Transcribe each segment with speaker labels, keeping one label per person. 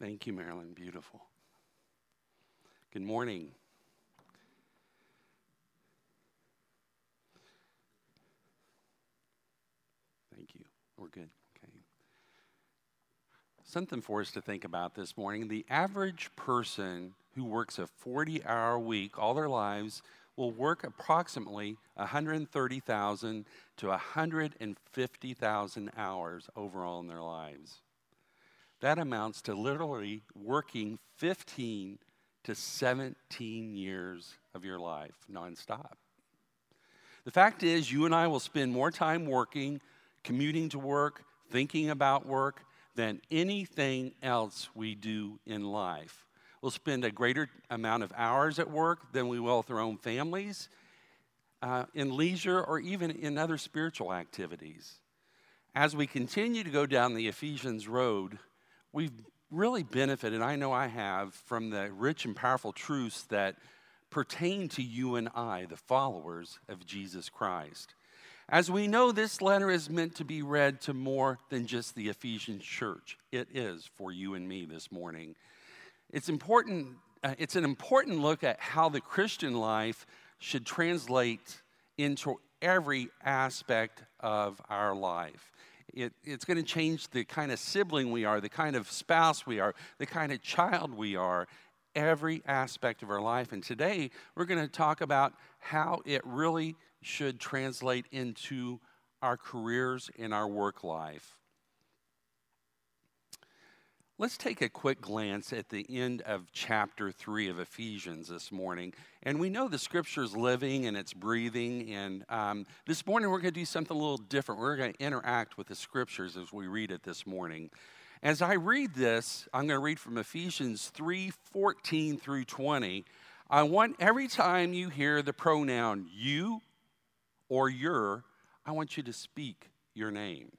Speaker 1: Thank you, Marilyn. Beautiful. Good morning. Thank you. We're good. Okay. Something for us to think about this morning. The average person who works a 40 hour week all their lives will work approximately 130,000 to 150,000 hours overall in their lives. That amounts to literally working 15 to 17 years of your life nonstop. The fact is, you and I will spend more time working, commuting to work, thinking about work than anything else we do in life. We'll spend a greater amount of hours at work than we will with our own families, uh, in leisure, or even in other spiritual activities. As we continue to go down the Ephesians road, we've really benefited, I know I have, from the rich and powerful truths that pertain to you and I, the followers of Jesus Christ. As we know, this letter is meant to be read to more than just the Ephesian church. It is for you and me this morning. It's important. Uh, it's an important look at how the Christian life should translate into every aspect of our life. It, it's going to change the kind of sibling we are, the kind of spouse we are, the kind of child we are, every aspect of our life. And today we're going to talk about how it really should translate into our careers and our work life. Let's take a quick glance at the end of chapter 3 of Ephesians this morning. And we know the scripture is living and it's breathing. And um, this morning we're going to do something a little different. We're going to interact with the scriptures as we read it this morning. As I read this, I'm going to read from Ephesians 3 14 through 20. I want every time you hear the pronoun you or your, I want you to speak your name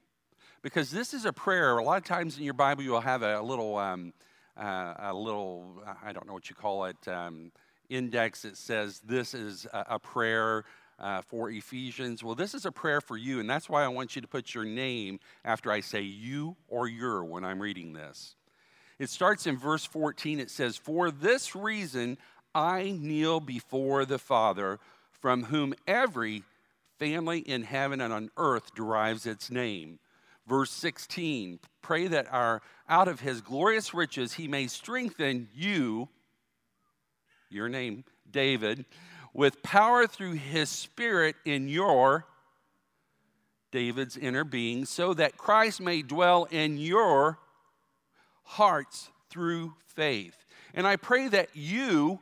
Speaker 1: because this is a prayer. A lot of times in your Bible, you'll have a, little, um, uh, a little, I don't know what you call it, um, index that says this is a, prayer uh, for Ephesians. Well, this is a prayer for you, and that's why I want you to put your name after I say you or your when I'm reading this. It starts in verse 14. It says, For this reason I kneel before the Father, from whom every family in heaven and on earth derives its name verse 16 pray that our out of his glorious riches he may strengthen you your name david with power through his spirit in your david's inner being so that christ may dwell in your hearts through faith. And i pray that you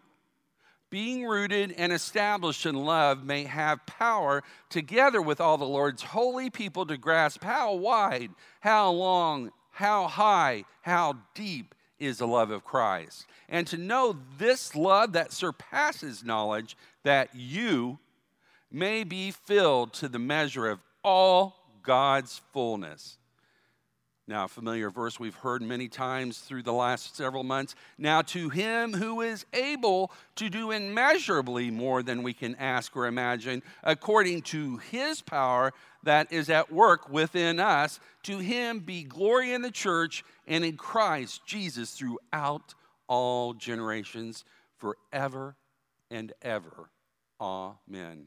Speaker 1: being rooted and established in love, may have power together with all the Lord's holy people to grasp how wide, how long, how high, how deep is the love of Christ. And to know this love that surpasses knowledge, that you may be filled to the measure of all God's fullness. Now, a familiar verse we've heard many times through the last several months. Now, to him who is able to do immeasurably more than we can ask or imagine, according to his power that is at work within us, to him be glory in the church and in Christ Jesus throughout all generations, forever and ever. Amen.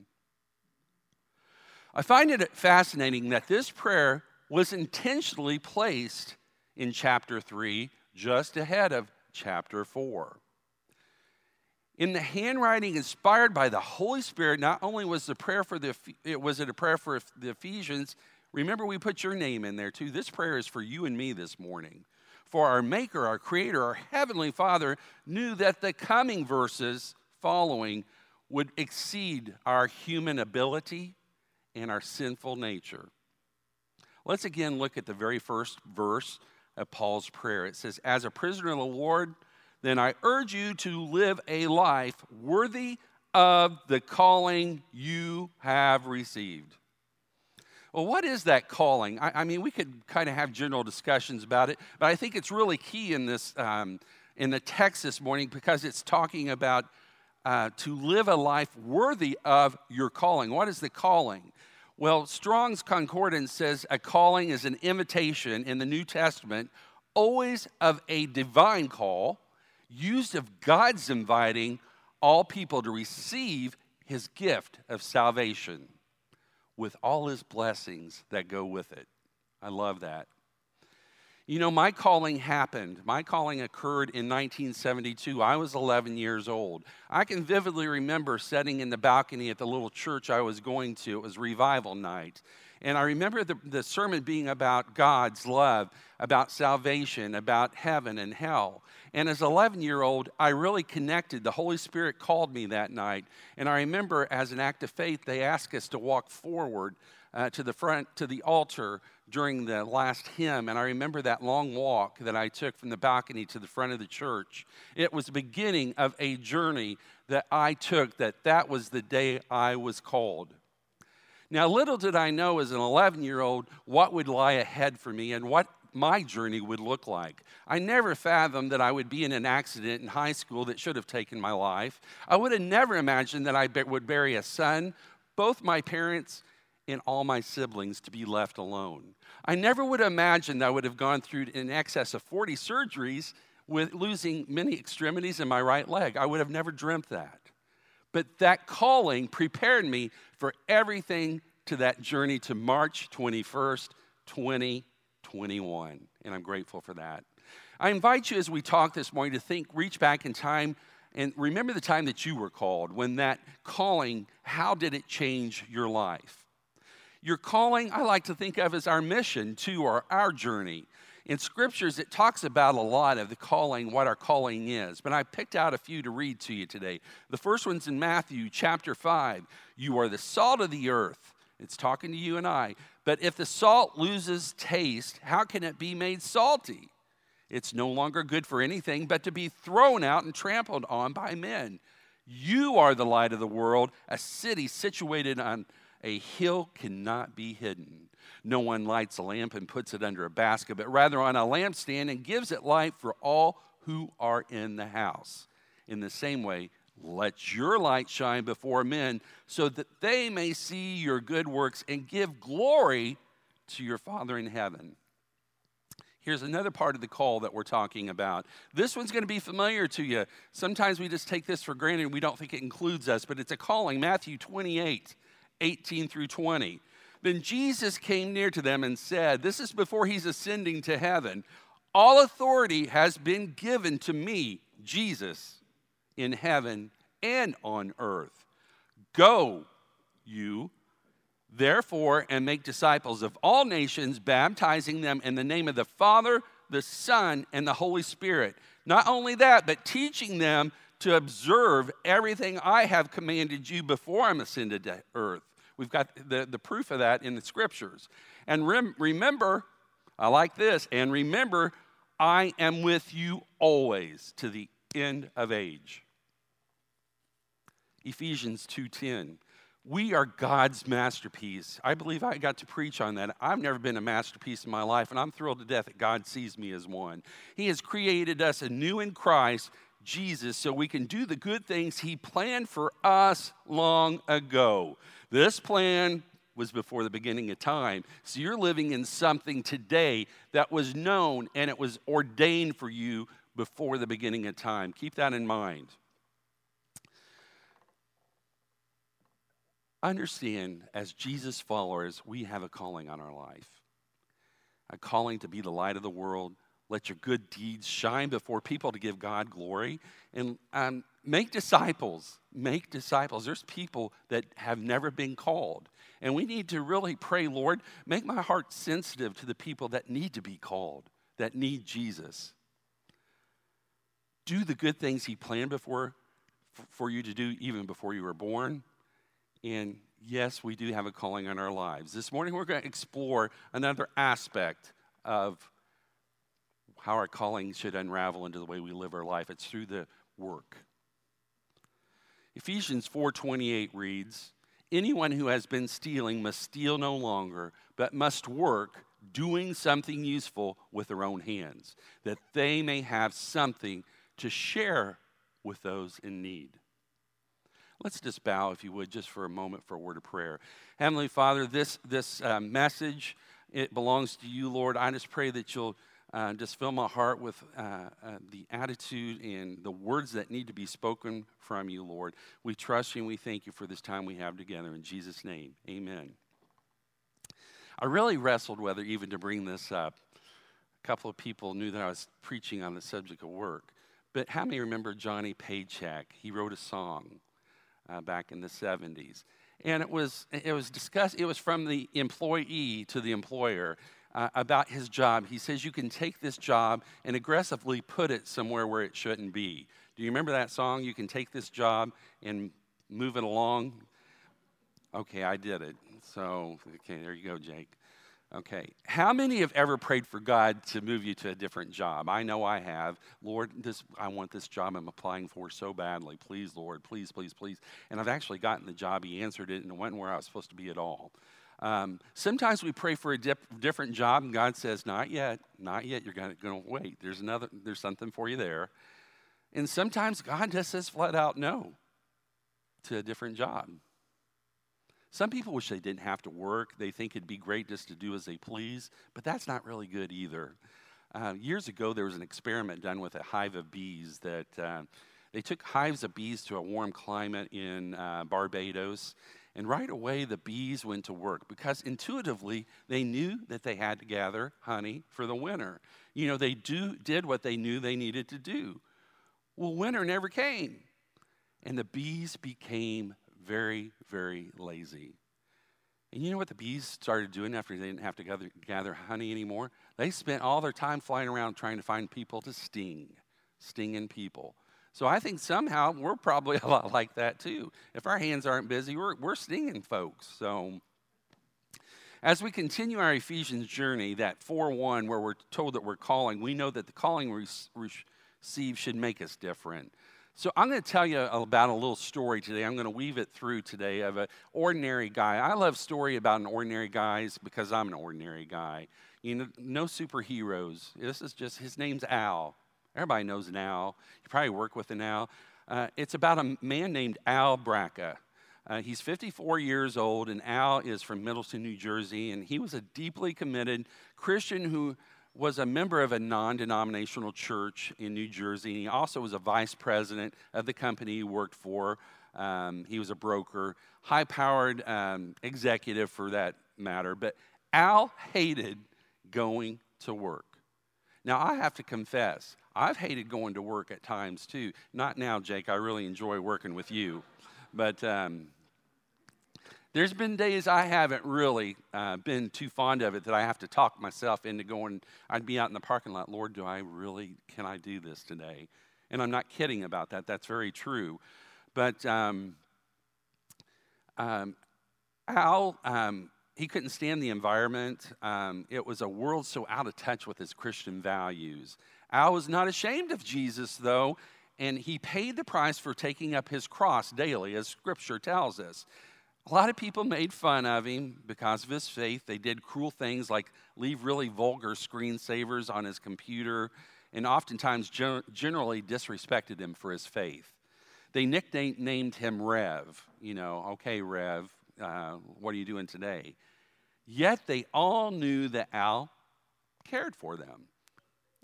Speaker 1: I find it fascinating that this prayer was intentionally placed in chapter 3, just ahead of chapter 4. In the handwriting inspired by the Holy Spirit, not only was the prayer for the it was it a prayer for the Ephesians, remember we put your name in there too. This prayer is for you and me this morning. For our maker, our creator, our heavenly Father knew that the coming verses following would exceed our human ability and our sinful nature. Let's again look at the very first verse of Paul's prayer. It says, As a prisoner of the Lord, then I urge you to live a life worthy of the calling you have received. Well, what is that calling? I, I mean, we could kind of have general discussions about it, but I think it's really key in this um, in the text this morning because it's talking about uh, to live a life worthy of your calling. What is the calling? Well, Strong's Concordance says a calling is an invitation in the New Testament always of a divine call, used of God's inviting all people to receive his gift of salvation with all his blessings that go with it. I love that. You know, my calling happened. My calling occurred in 1972. I was 11 years old. I can vividly remember sitting in the balcony at the little church I was going to. It was revival night. And I remember the, the sermon being about God's love, about salvation, about heaven and hell. And as an 11 year old, I really connected. The Holy Spirit called me that night. And I remember as an act of faith, they asked us to walk forward uh, to the front, to the altar during the last hymn, and I remember that long walk that I took from the balcony to the front of the church. It was the beginning of a journey that I took, that that was the day I was called. Now, little did I know as an 11 year old what would lie ahead for me and what my journey would look like. I never fathomed that I would be in an accident in high school that should have taken my life. I would have never imagined that I would bury a son, both my parents, and all my siblings to be left alone. I never would have imagined I would have gone through in excess of 40 surgeries with losing many extremities in my right leg. I would have never dreamt that. But that calling prepared me for everything to that journey to March 21st, 2021. And I'm grateful for that. I invite you as we talk this morning to think, reach back in time, and remember the time that you were called. When that calling, how did it change your life? Your calling, I like to think of as our mission to or our journey. In scriptures, it talks about a lot of the calling, what our calling is, but I picked out a few to read to you today. The first one's in Matthew chapter 5. You are the salt of the earth. It's talking to you and I. But if the salt loses taste, how can it be made salty? It's no longer good for anything but to be thrown out and trampled on by men. You are the light of the world, a city situated on a hill cannot be hidden. No one lights a lamp and puts it under a basket, but rather on a lampstand and gives it light for all who are in the house. In the same way, let your light shine before men so that they may see your good works and give glory to your Father in heaven. Here's another part of the call that we're talking about. This one's going to be familiar to you. Sometimes we just take this for granted we don't think it includes us, but it's a calling. Matthew 28. 18 through 20. Then Jesus came near to them and said, This is before he's ascending to heaven. All authority has been given to me, Jesus, in heaven and on earth. Go, you, therefore, and make disciples of all nations, baptizing them in the name of the Father, the Son, and the Holy Spirit. Not only that, but teaching them to observe everything I have commanded you before I'm ascended to earth. We've got the, the proof of that in the scriptures. And rem- remember, I like this, and remember, I am with you always to the end of age. Ephesians 2:10. We are God's masterpiece. I believe I got to preach on that. I've never been a masterpiece in my life, and I'm thrilled to death that God sees me as one. He has created us anew in Christ Jesus so we can do the good things He planned for us long ago. This plan was before the beginning of time. So you're living in something today that was known and it was ordained for you before the beginning of time. Keep that in mind. Understand, as Jesus followers, we have a calling on our life a calling to be the light of the world, let your good deeds shine before people to give God glory. And um, make disciples. Make disciples. There's people that have never been called. And we need to really pray, Lord, make my heart sensitive to the people that need to be called, that need Jesus. Do the good things He planned before for you to do even before you were born. And yes, we do have a calling on our lives. This morning we're going to explore another aspect of how our calling should unravel into the way we live our life. It's through the work. Ephesians 4:28 reads, "Anyone who has been stealing must steal no longer, but must work doing something useful with their own hands, that they may have something to share with those in need." Let's just bow, if you would, just for a moment for a word of prayer. Heavenly Father, this, this uh, message, it belongs to you, Lord. I just pray that you'll Uh, just fill my heart with uh, uh, the attitude and the words that need to be spoken from you, Lord. We trust you and we thank you for this time we have together. In Jesus' name, amen. I really wrestled whether even to bring this up. A couple of people knew that I was preaching on the subject of work. But how many remember Johnny Paycheck? He wrote a song uh, back in the 70s. And it was, it was discussed, it was from the employee to the employer uh, about his job. He says, You can take this job and aggressively put it somewhere where it shouldn't be. Do you remember that song? You can take this job and move it along. Okay, I did it. So, okay, there you go, Jake. Okay. How many have ever prayed for God to move you to a different job? I know I have. Lord, this I want this job I'm applying for so badly. Please, Lord, please, please, please. And I've actually gotten the job. He answered it and it went where I was supposed to be at all. Um, sometimes we pray for a dip, different job, and God says, "Not yet, not yet. You're going to wait. There's another. There's something for you there." And sometimes God just says flat out no to a different job. Some people wish they didn't have to work. They think it'd be great just to do as they please, but that's not really good either. Uh, years ago, there was an experiment done with a hive of bees that uh, they took hives of bees to a warm climate in uh, Barbados, and right away the bees went to work because intuitively they knew that they had to gather honey for the winter. You know, they do, did what they knew they needed to do. Well, winter never came, and the bees became very, very lazy. And you know what the bees started doing after they didn't have to gather, gather honey anymore? They spent all their time flying around trying to find people to sting, stinging people. So I think somehow we're probably a lot like that too. If our hands aren't busy, we're, we're stinging folks. So as we continue our Ephesians journey, that 4 1, where we're told that we're calling, we know that the calling we receive should make us different. So I'm going to tell you about a little story today. I'm going to weave it through today of an ordinary guy. I love story about an ordinary guys because I'm an ordinary guy. You know, no superheroes. This is just his name's Al. Everybody knows Al. You probably work with an Al. Uh, it's about a man named Al Braca. Uh, he's 54 years old, and Al is from Middletown, New Jersey, and he was a deeply committed Christian who was a member of a non denominational church in New Jersey. He also was a vice president of the company he worked for. Um, he was a broker, high powered um, executive for that matter. But Al hated going to work. Now, I have to confess, I've hated going to work at times too. Not now, Jake. I really enjoy working with you. But um, there's been days I haven't really uh, been too fond of it that I have to talk myself into going. I'd be out in the parking lot, Lord, do I really, can I do this today? And I'm not kidding about that. That's very true. But um, um, Al, um, he couldn't stand the environment. Um, it was a world so out of touch with his Christian values. Al was not ashamed of Jesus, though, and he paid the price for taking up his cross daily, as Scripture tells us. A lot of people made fun of him because of his faith. They did cruel things like leave really vulgar screensavers on his computer and oftentimes generally disrespected him for his faith. They nicknamed him Rev. You know, okay, Rev, uh, what are you doing today? Yet they all knew that Al cared for them.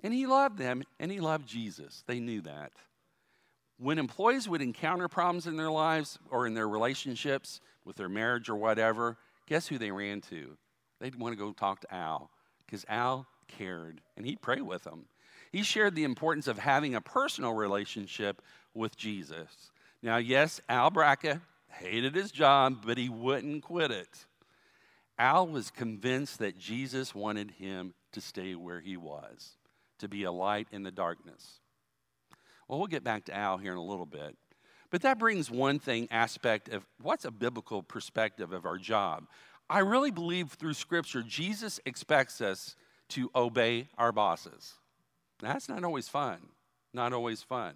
Speaker 1: And he loved them, and he loved Jesus. They knew that. When employees would encounter problems in their lives or in their relationships, with their marriage or whatever, guess who they ran to? They'd want to go talk to Al because Al cared and he'd pray with them. He shared the importance of having a personal relationship with Jesus. Now, yes, Al Braca hated his job, but he wouldn't quit it. Al was convinced that Jesus wanted him to stay where he was, to be a light in the darkness. Well, we'll get back to Al here in a little bit. But that brings one thing aspect of what's a biblical perspective of our job. I really believe through Scripture, Jesus expects us to obey our bosses. That's not always fun. Not always fun.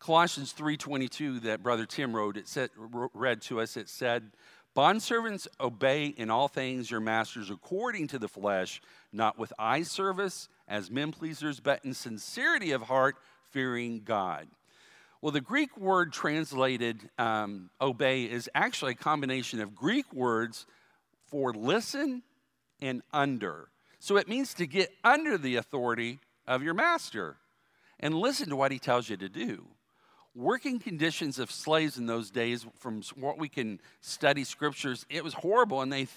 Speaker 1: Colossians 3:22 that brother Tim wrote it said read to us it said bondservants obey in all things your masters according to the flesh not with eye service as men pleasers but in sincerity of heart fearing God. Well, the Greek word translated um, obey is actually a combination of Greek words for listen and under. So it means to get under the authority of your master and listen to what he tells you to do. Working conditions of slaves in those days, from what we can study scriptures, it was horrible. And they th-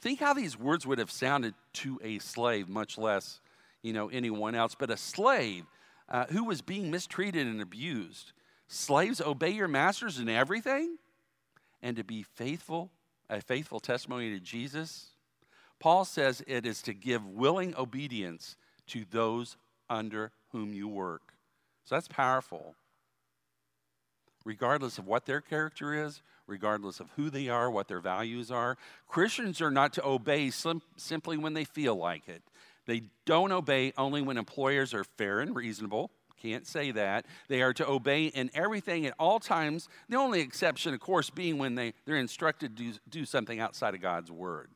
Speaker 1: think how these words would have sounded to a slave, much less, you know, anyone else. But a slave uh, who was being mistreated and abused. Slaves, obey your masters in everything, and to be faithful, a faithful testimony to Jesus. Paul says it is to give willing obedience to those under whom you work. So that's powerful. Regardless of what their character is, regardless of who they are, what their values are, Christians are not to obey sim- simply when they feel like it. They don't obey only when employers are fair and reasonable. Can't say that. They are to obey in everything at all times. The only exception, of course, being when they, they're instructed to do, do something outside of God's word.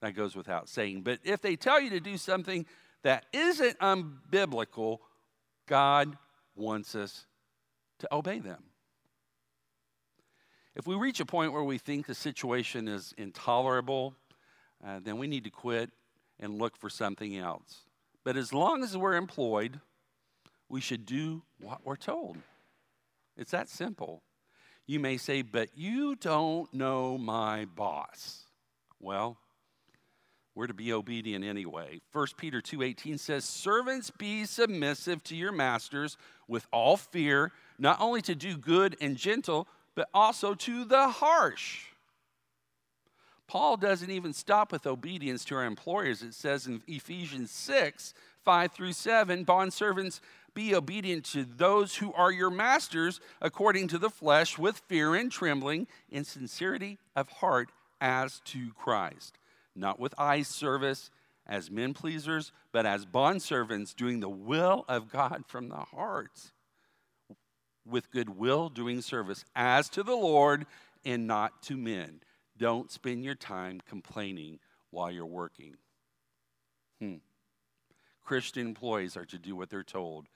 Speaker 1: That goes without saying. But if they tell you to do something that isn't unbiblical, God wants us to obey them. If we reach a point where we think the situation is intolerable, uh, then we need to quit and look for something else. But as long as we're employed, we should do what we're told. It's that simple. You may say, but you don't know my boss. Well, we're to be obedient anyway. 1 Peter 2:18 says, "Servants be submissive to your masters with all fear, not only to do good and gentle, but also to the harsh." Paul doesn't even stop with obedience to our employers. It says in Ephesians 6, 5 through 7, bondservants, be obedient to those who are your masters according to the flesh, with fear and trembling, in sincerity of heart as to Christ not with eye service as men pleasers, but as bondservants doing the will of God from the heart, with goodwill doing service as to the Lord and not to men. Don't spend your time complaining while you're working. Hmm. Christian employees are to do what they're told.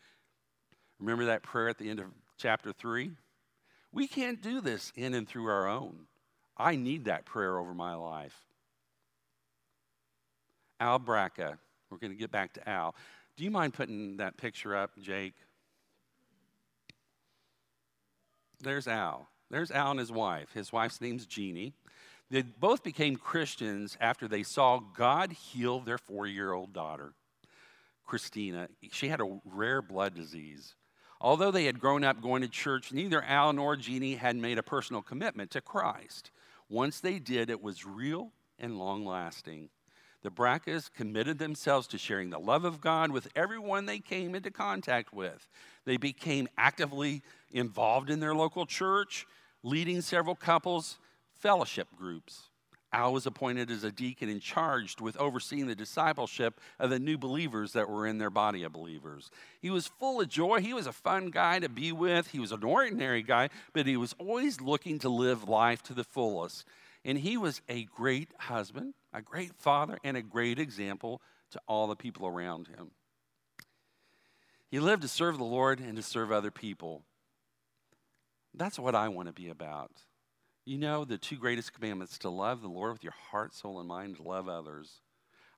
Speaker 1: Remember that prayer at the end of chapter 3? We can't do this in and through our own. I need that prayer over my life. Al Braca. We're going to get back to Al. Do you mind putting that picture up, Jake? There's Al. There's Al and his wife. His wife's name's Jeannie. They both became Christians after they saw God heal their four year old daughter, Christina. She had a rare blood disease. Although they had grown up going to church, neither Al nor Jeannie had made a personal commitment to Christ. Once they did, it was real and long lasting. The Bracas committed themselves to sharing the love of God with everyone they came into contact with. They became actively involved in their local church, leading several couples' fellowship groups. Al was appointed as a deacon and charged with overseeing the discipleship of the new believers that were in their body of believers. He was full of joy. He was a fun guy to be with. He was an ordinary guy, but he was always looking to live life to the fullest. And he was a great husband, a great father, and a great example to all the people around him. He lived to serve the Lord and to serve other people. That's what I want to be about. You know, the two greatest commandments to love the Lord with your heart, soul, and mind, to love others.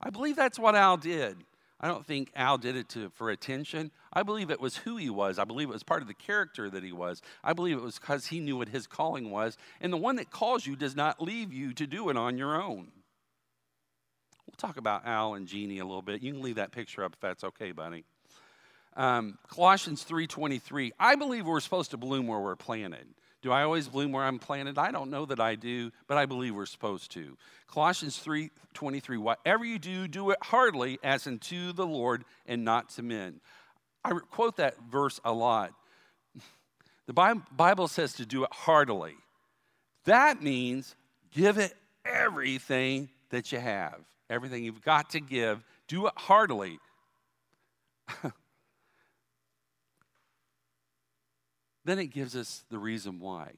Speaker 1: I believe that's what Al did. I don't think Al did it to, for attention. I believe it was who he was. I believe it was part of the character that he was. I believe it was because he knew what his calling was. And the one that calls you does not leave you to do it on your own. We'll talk about Al and Jeannie a little bit. You can leave that picture up if that's okay, buddy. Um, Colossians 3.23, I believe we're supposed to bloom where we're planted. Do I always bloom where I'm planted? I don't know that I do, but I believe we're supposed to. Colossians 3:23, whatever you do, do it heartily as unto the Lord and not to men. I quote that verse a lot. The Bible says to do it heartily. That means give it everything that you have. Everything you've got to give, do it heartily. Then it gives us the reason why.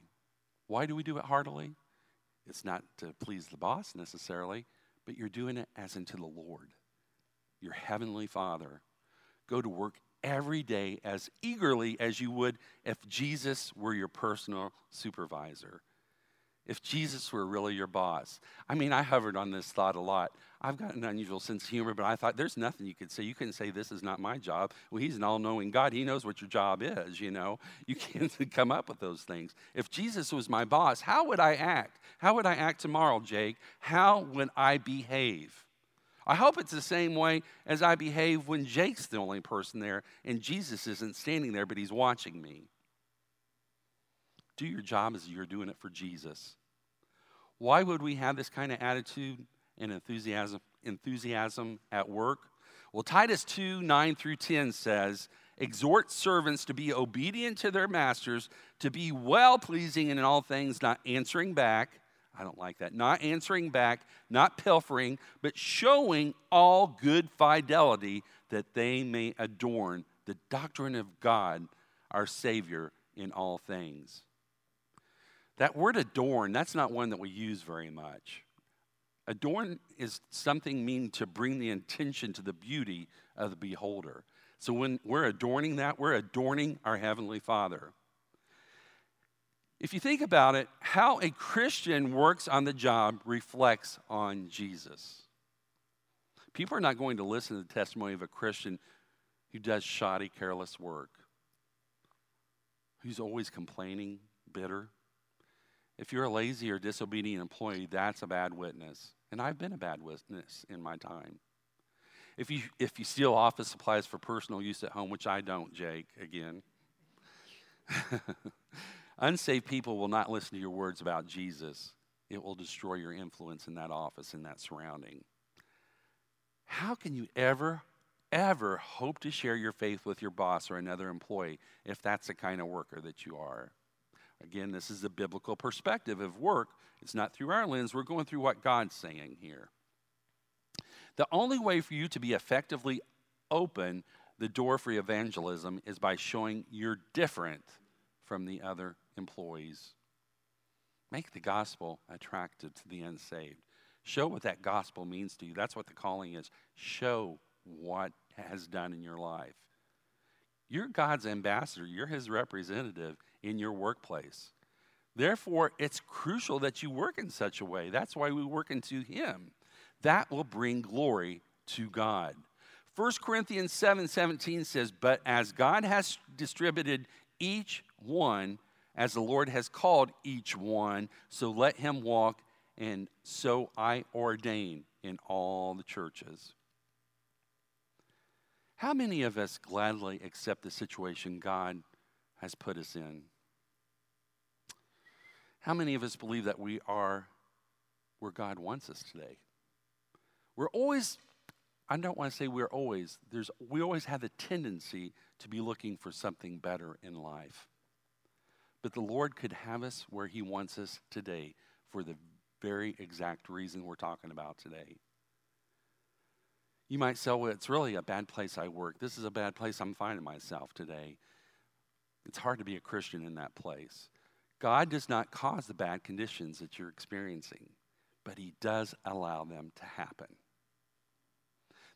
Speaker 1: Why do we do it heartily? It's not to please the boss necessarily, but you're doing it as unto the Lord, your heavenly Father. Go to work every day as eagerly as you would if Jesus were your personal supervisor. If Jesus were really your boss. I mean, I hovered on this thought a lot. I've got an unusual sense of humor, but I thought there's nothing you could say. You couldn't say, This is not my job. Well, He's an all knowing God. He knows what your job is, you know. You can't come up with those things. If Jesus was my boss, how would I act? How would I act tomorrow, Jake? How would I behave? I hope it's the same way as I behave when Jake's the only person there and Jesus isn't standing there, but he's watching me. Do your job as you're doing it for Jesus. Why would we have this kind of attitude and enthusiasm, enthusiasm at work? Well, Titus 2 9 through 10 says, Exhort servants to be obedient to their masters, to be well pleasing in all things, not answering back. I don't like that. Not answering back, not pilfering, but showing all good fidelity that they may adorn the doctrine of God, our Savior, in all things. That word adorn, that's not one that we use very much. Adorn is something mean to bring the attention to the beauty of the beholder. So when we're adorning that, we're adorning our Heavenly Father. If you think about it, how a Christian works on the job reflects on Jesus. People are not going to listen to the testimony of a Christian who does shoddy, careless work, who's always complaining, bitter. If you're a lazy or disobedient employee, that's a bad witness. And I've been a bad witness in my time. If you, if you steal office supplies for personal use at home, which I don't, Jake, again, unsaved people will not listen to your words about Jesus. It will destroy your influence in that office, in that surrounding. How can you ever, ever hope to share your faith with your boss or another employee if that's the kind of worker that you are? Again, this is a biblical perspective of work. It's not through our lens, we're going through what God's saying here. The only way for you to be effectively open the door for evangelism is by showing you're different from the other employees. Make the gospel attractive to the unsaved. Show what that gospel means to you. That's what the calling is. Show what has done in your life. You're God's ambassador, you're his representative in your workplace. Therefore, it's crucial that you work in such a way. That's why we work into him. That will bring glory to God. 1 Corinthians 7 17 says, But as God has distributed each one, as the Lord has called each one, so let him walk, and so I ordain in all the churches. How many of us gladly accept the situation God has put us in? How many of us believe that we are where God wants us today? We're always, I don't want to say we're always, there's, we always have the tendency to be looking for something better in life. But the Lord could have us where He wants us today for the very exact reason we're talking about today. You might say, well, it's really a bad place I work. This is a bad place I'm finding myself today. It's hard to be a Christian in that place. God does not cause the bad conditions that you're experiencing, but He does allow them to happen.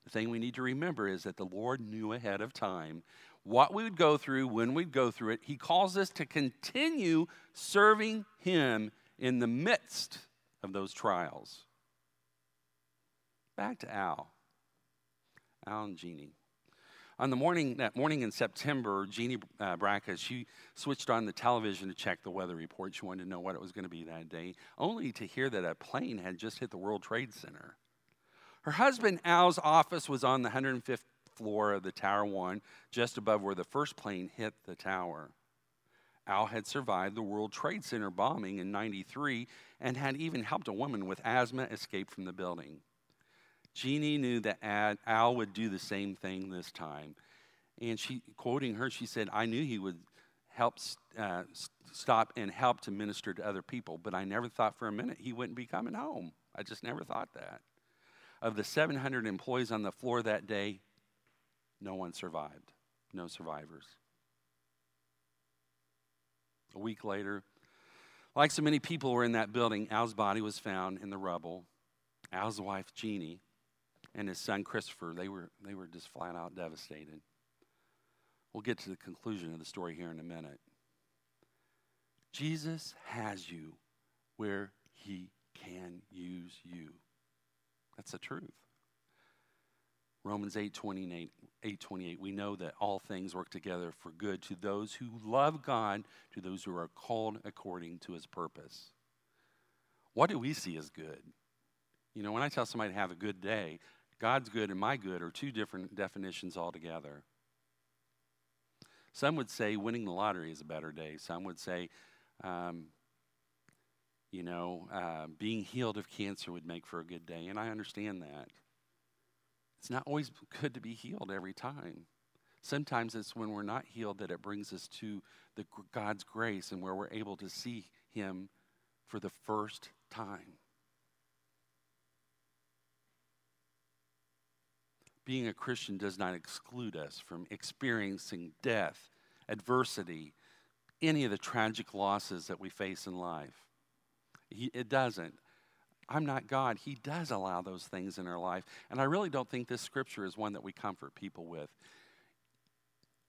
Speaker 1: The thing we need to remember is that the Lord knew ahead of time what we would go through, when we'd go through it. He calls us to continue serving Him in the midst of those trials. Back to Al. Al and Jeannie. On the morning, that morning in September, Jeannie uh, Braca, she switched on the television to check the weather report. She wanted to know what it was going to be that day, only to hear that a plane had just hit the World Trade Center. Her husband Al's office was on the 105th floor of the Tower 1, just above where the first plane hit the tower. Al had survived the World Trade Center bombing in 93 and had even helped a woman with asthma escape from the building. Jeannie knew that Al would do the same thing this time. And she, quoting her, she said, I knew he would help uh, stop and help to minister to other people, but I never thought for a minute he wouldn't be coming home. I just never thought that. Of the 700 employees on the floor that day, no one survived. No survivors. A week later, like so many people were in that building, Al's body was found in the rubble. Al's wife, Jeannie, and his son Christopher, they were, they were just flat out devastated. We'll get to the conclusion of the story here in a minute. Jesus has you where He can use you. That's the truth. Romans 8 28, 8 28, we know that all things work together for good to those who love God, to those who are called according to his purpose. What do we see as good? You know, when I tell somebody to have a good day, God's good and my good are two different definitions altogether. Some would say winning the lottery is a better day. Some would say, um, you know, uh, being healed of cancer would make for a good day. And I understand that. It's not always good to be healed every time. Sometimes it's when we're not healed that it brings us to the God's grace and where we're able to see Him for the first time. Being a Christian does not exclude us from experiencing death, adversity, any of the tragic losses that we face in life. it doesn't. I'm not God. He does allow those things in our life. And I really don't think this scripture is one that we comfort people with.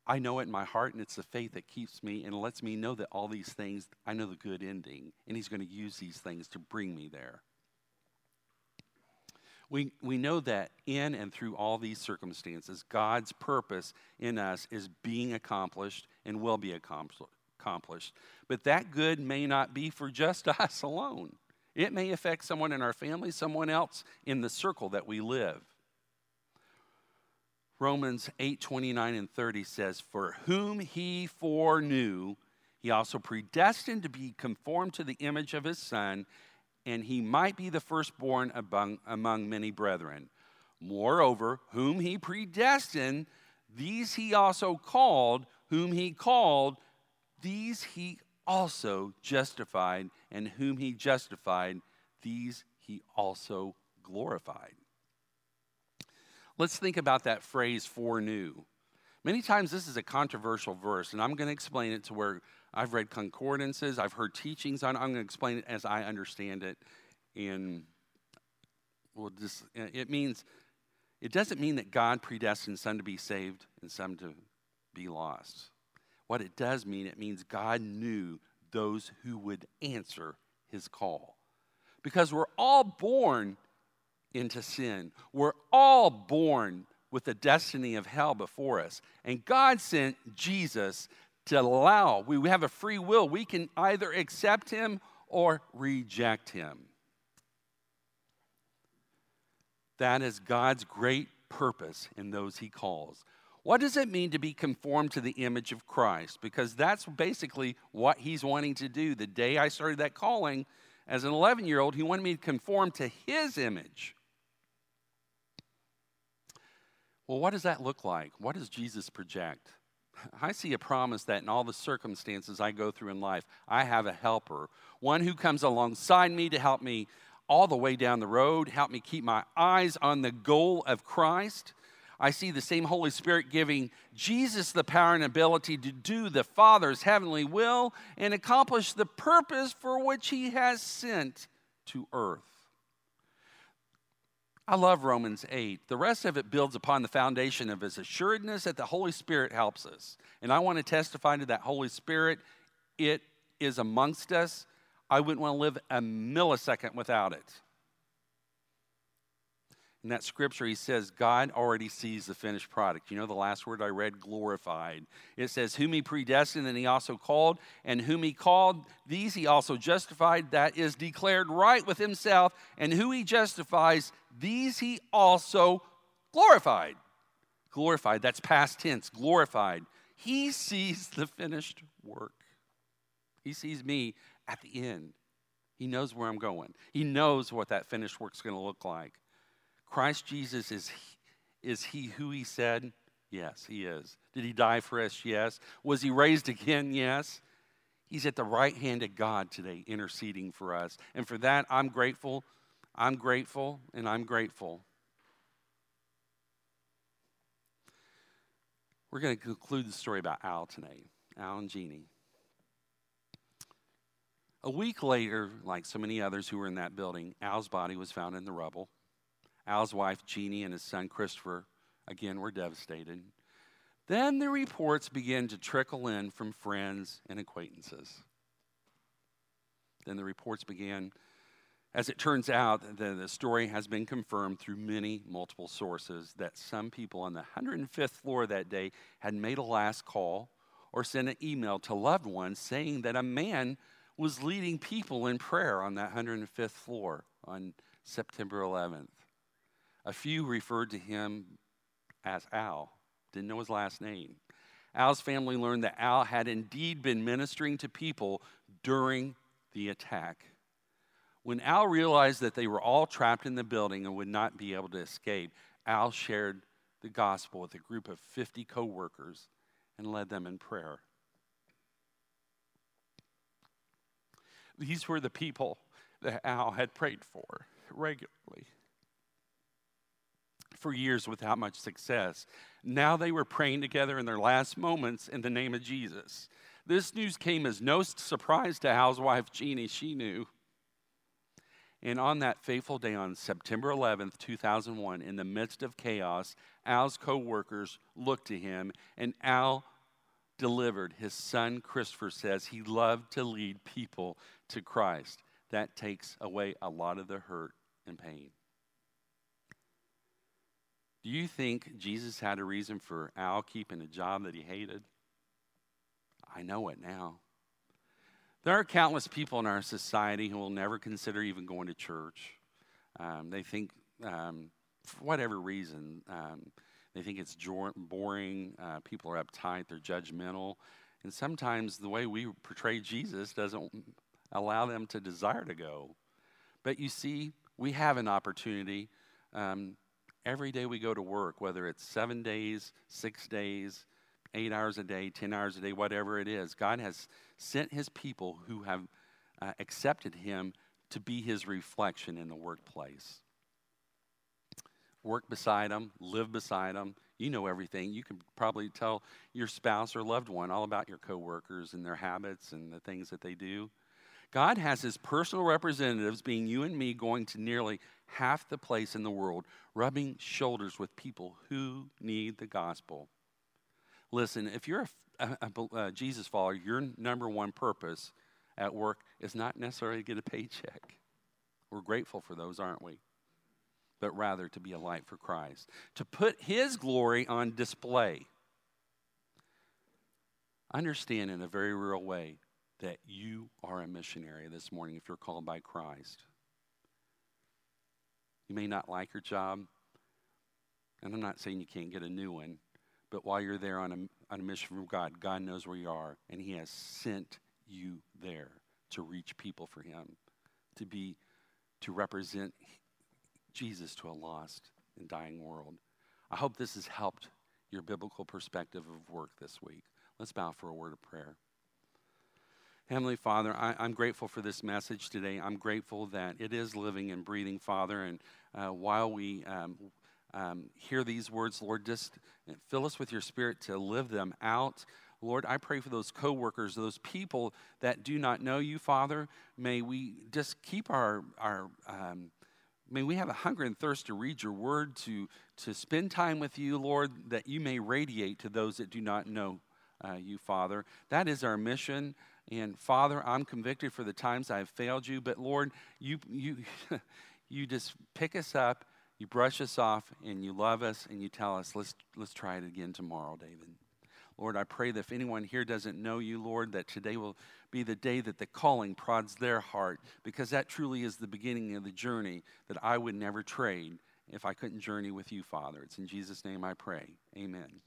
Speaker 1: I know it in my heart, and it's the faith that keeps me and lets me know that all these things, I know the good ending, and He's going to use these things to bring me there. We, we know that in and through all these circumstances, God's purpose in us is being accomplished and will be accomplished. But that good may not be for just us alone. It may affect someone in our family, someone else in the circle that we live. Romans 8 29 and 30 says, For whom he foreknew, he also predestined to be conformed to the image of his Son, and he might be the firstborn among, among many brethren. Moreover, whom he predestined, these he also called, whom he called, these he also justified, and whom he justified, these he also glorified. Let's think about that phrase foreknew. Many times this is a controversial verse, and I'm going to explain it to where I've read concordances, I've heard teachings on. I'm going to explain it as I understand it. And well, just, it means, it doesn't mean that God predestined some to be saved and some to be lost. What it does mean, it means God knew those who would answer his call. Because we're all born into sin, we're all born with the destiny of hell before us. And God sent Jesus to allow, we have a free will. We can either accept him or reject him. That is God's great purpose in those he calls. What does it mean to be conformed to the image of Christ? Because that's basically what he's wanting to do. The day I started that calling as an 11 year old, he wanted me to conform to his image. Well, what does that look like? What does Jesus project? I see a promise that in all the circumstances I go through in life, I have a helper, one who comes alongside me to help me all the way down the road, help me keep my eyes on the goal of Christ I see the same Holy Spirit giving Jesus the power and ability to do the Father's heavenly will and accomplish the purpose for which He has sent to earth. I love Romans 8. The rest of it builds upon the foundation of His assuredness that the Holy Spirit helps us. And I want to testify to that Holy Spirit. It is amongst us. I wouldn't want to live a millisecond without it in that scripture, he says, God already sees the finished product. You know the last word I read, glorified. It says, Whom he predestined, and he also called, and whom he called, these he also justified, that is declared right with himself, and who he justifies, these he also glorified. Glorified, that's past tense, glorified. He sees the finished work. He sees me at the end. He knows where I'm going. He knows what that finished work is going to look like. Christ Jesus is, is he who he said? Yes, he is. Did he die for us? Yes. Was he raised again? Yes. He's at the right hand of God today, interceding for us. And for that, I'm grateful. I'm grateful, and I'm grateful. We're going to conclude the story about Al tonight, Al and Jeannie. A week later, like so many others who were in that building, Al's body was found in the rubble. Al's wife, Jeannie, and his son, Christopher, again, were devastated. Then the reports began to trickle in from friends and acquaintances. Then the reports began. As it turns out, the, the story has been confirmed through many multiple sources that some people on the 105th floor that day had made a last call or sent an email to loved ones saying that a man was leading people in prayer on that 105th floor on September 11th. A few referred to him as Al, didn't know his last name. Al's family learned that Al had indeed been ministering to people during the attack. When Al realized that they were all trapped in the building and would not be able to escape, Al shared the gospel with a group of 50 co workers and led them in prayer. These were the people that Al had prayed for regularly for years without much success. Now they were praying together in their last moments in the name of Jesus. This news came as no surprise to Al's wife, Jeannie. She knew. And on that fateful day, on September 11th, 2001, in the midst of chaos, Al's co workers looked to him, and Al delivered. His son, Christopher, says he loved to lead people to Christ. That takes away a lot of the hurt and pain. Do you think Jesus had a reason for Al keeping a job that he hated? I know it now. There are countless people in our society who will never consider even going to church. Um, they think, um, for whatever reason, um, they think it's boring. Uh, people are uptight, they're judgmental. And sometimes the way we portray Jesus doesn't allow them to desire to go. But you see, we have an opportunity um, every day we go to work, whether it's seven days, six days, eight hours a day, 10 hours a day, whatever it is. God has sent his people who have uh, accepted him to be his reflection in the workplace. Work beside them, live beside them. You know everything. You can probably tell your spouse or loved one all about your coworkers and their habits and the things that they do. God has his personal representatives, being you and me, going to nearly half the place in the world, rubbing shoulders with people who need the gospel. Listen, if you're a, a, a uh, Jesus follower, your number one purpose at work is not necessarily to get a paycheck. We're grateful for those, aren't we? But rather to be a light for Christ, to put his glory on display. Understand in a very real way that you are a missionary this morning if you're called by Christ. You may not like your job, and I'm not saying you can't get a new one, but while you're there on a, on a mission from God, God knows where you are, and He has sent you there to reach people for Him, to be, to represent Jesus to a lost and dying world. I hope this has helped your biblical perspective of work this week. Let's bow for a word of prayer. Heavenly Father, I, am grateful for this message today. I'm grateful that it is living and breathing, Father. And uh, while we um, um, hear these words, Lord, just fill us with your spirit to live them out. Lord, I pray for those coworkers, those people that do not know you, Father. May we just keep our, our um, may we have a hunger and thirst to read your word, to, to spend time with you, Lord, that you may radiate to those that do not know uh, you, Father. That is our mission. And Father, I'm convicted for the times I've failed you, but Lord, you, you, you just pick us up, you brush us off, and you love us, and you tell us, let's, let's try it again tomorrow, David. Lord, I pray that if anyone here doesn't know you, Lord, that today will be the day that the calling prods their heart, because that truly is the beginning of the journey that I would never trade if I couldn't journey with you, Father. It's in Jesus' name I pray. Amen.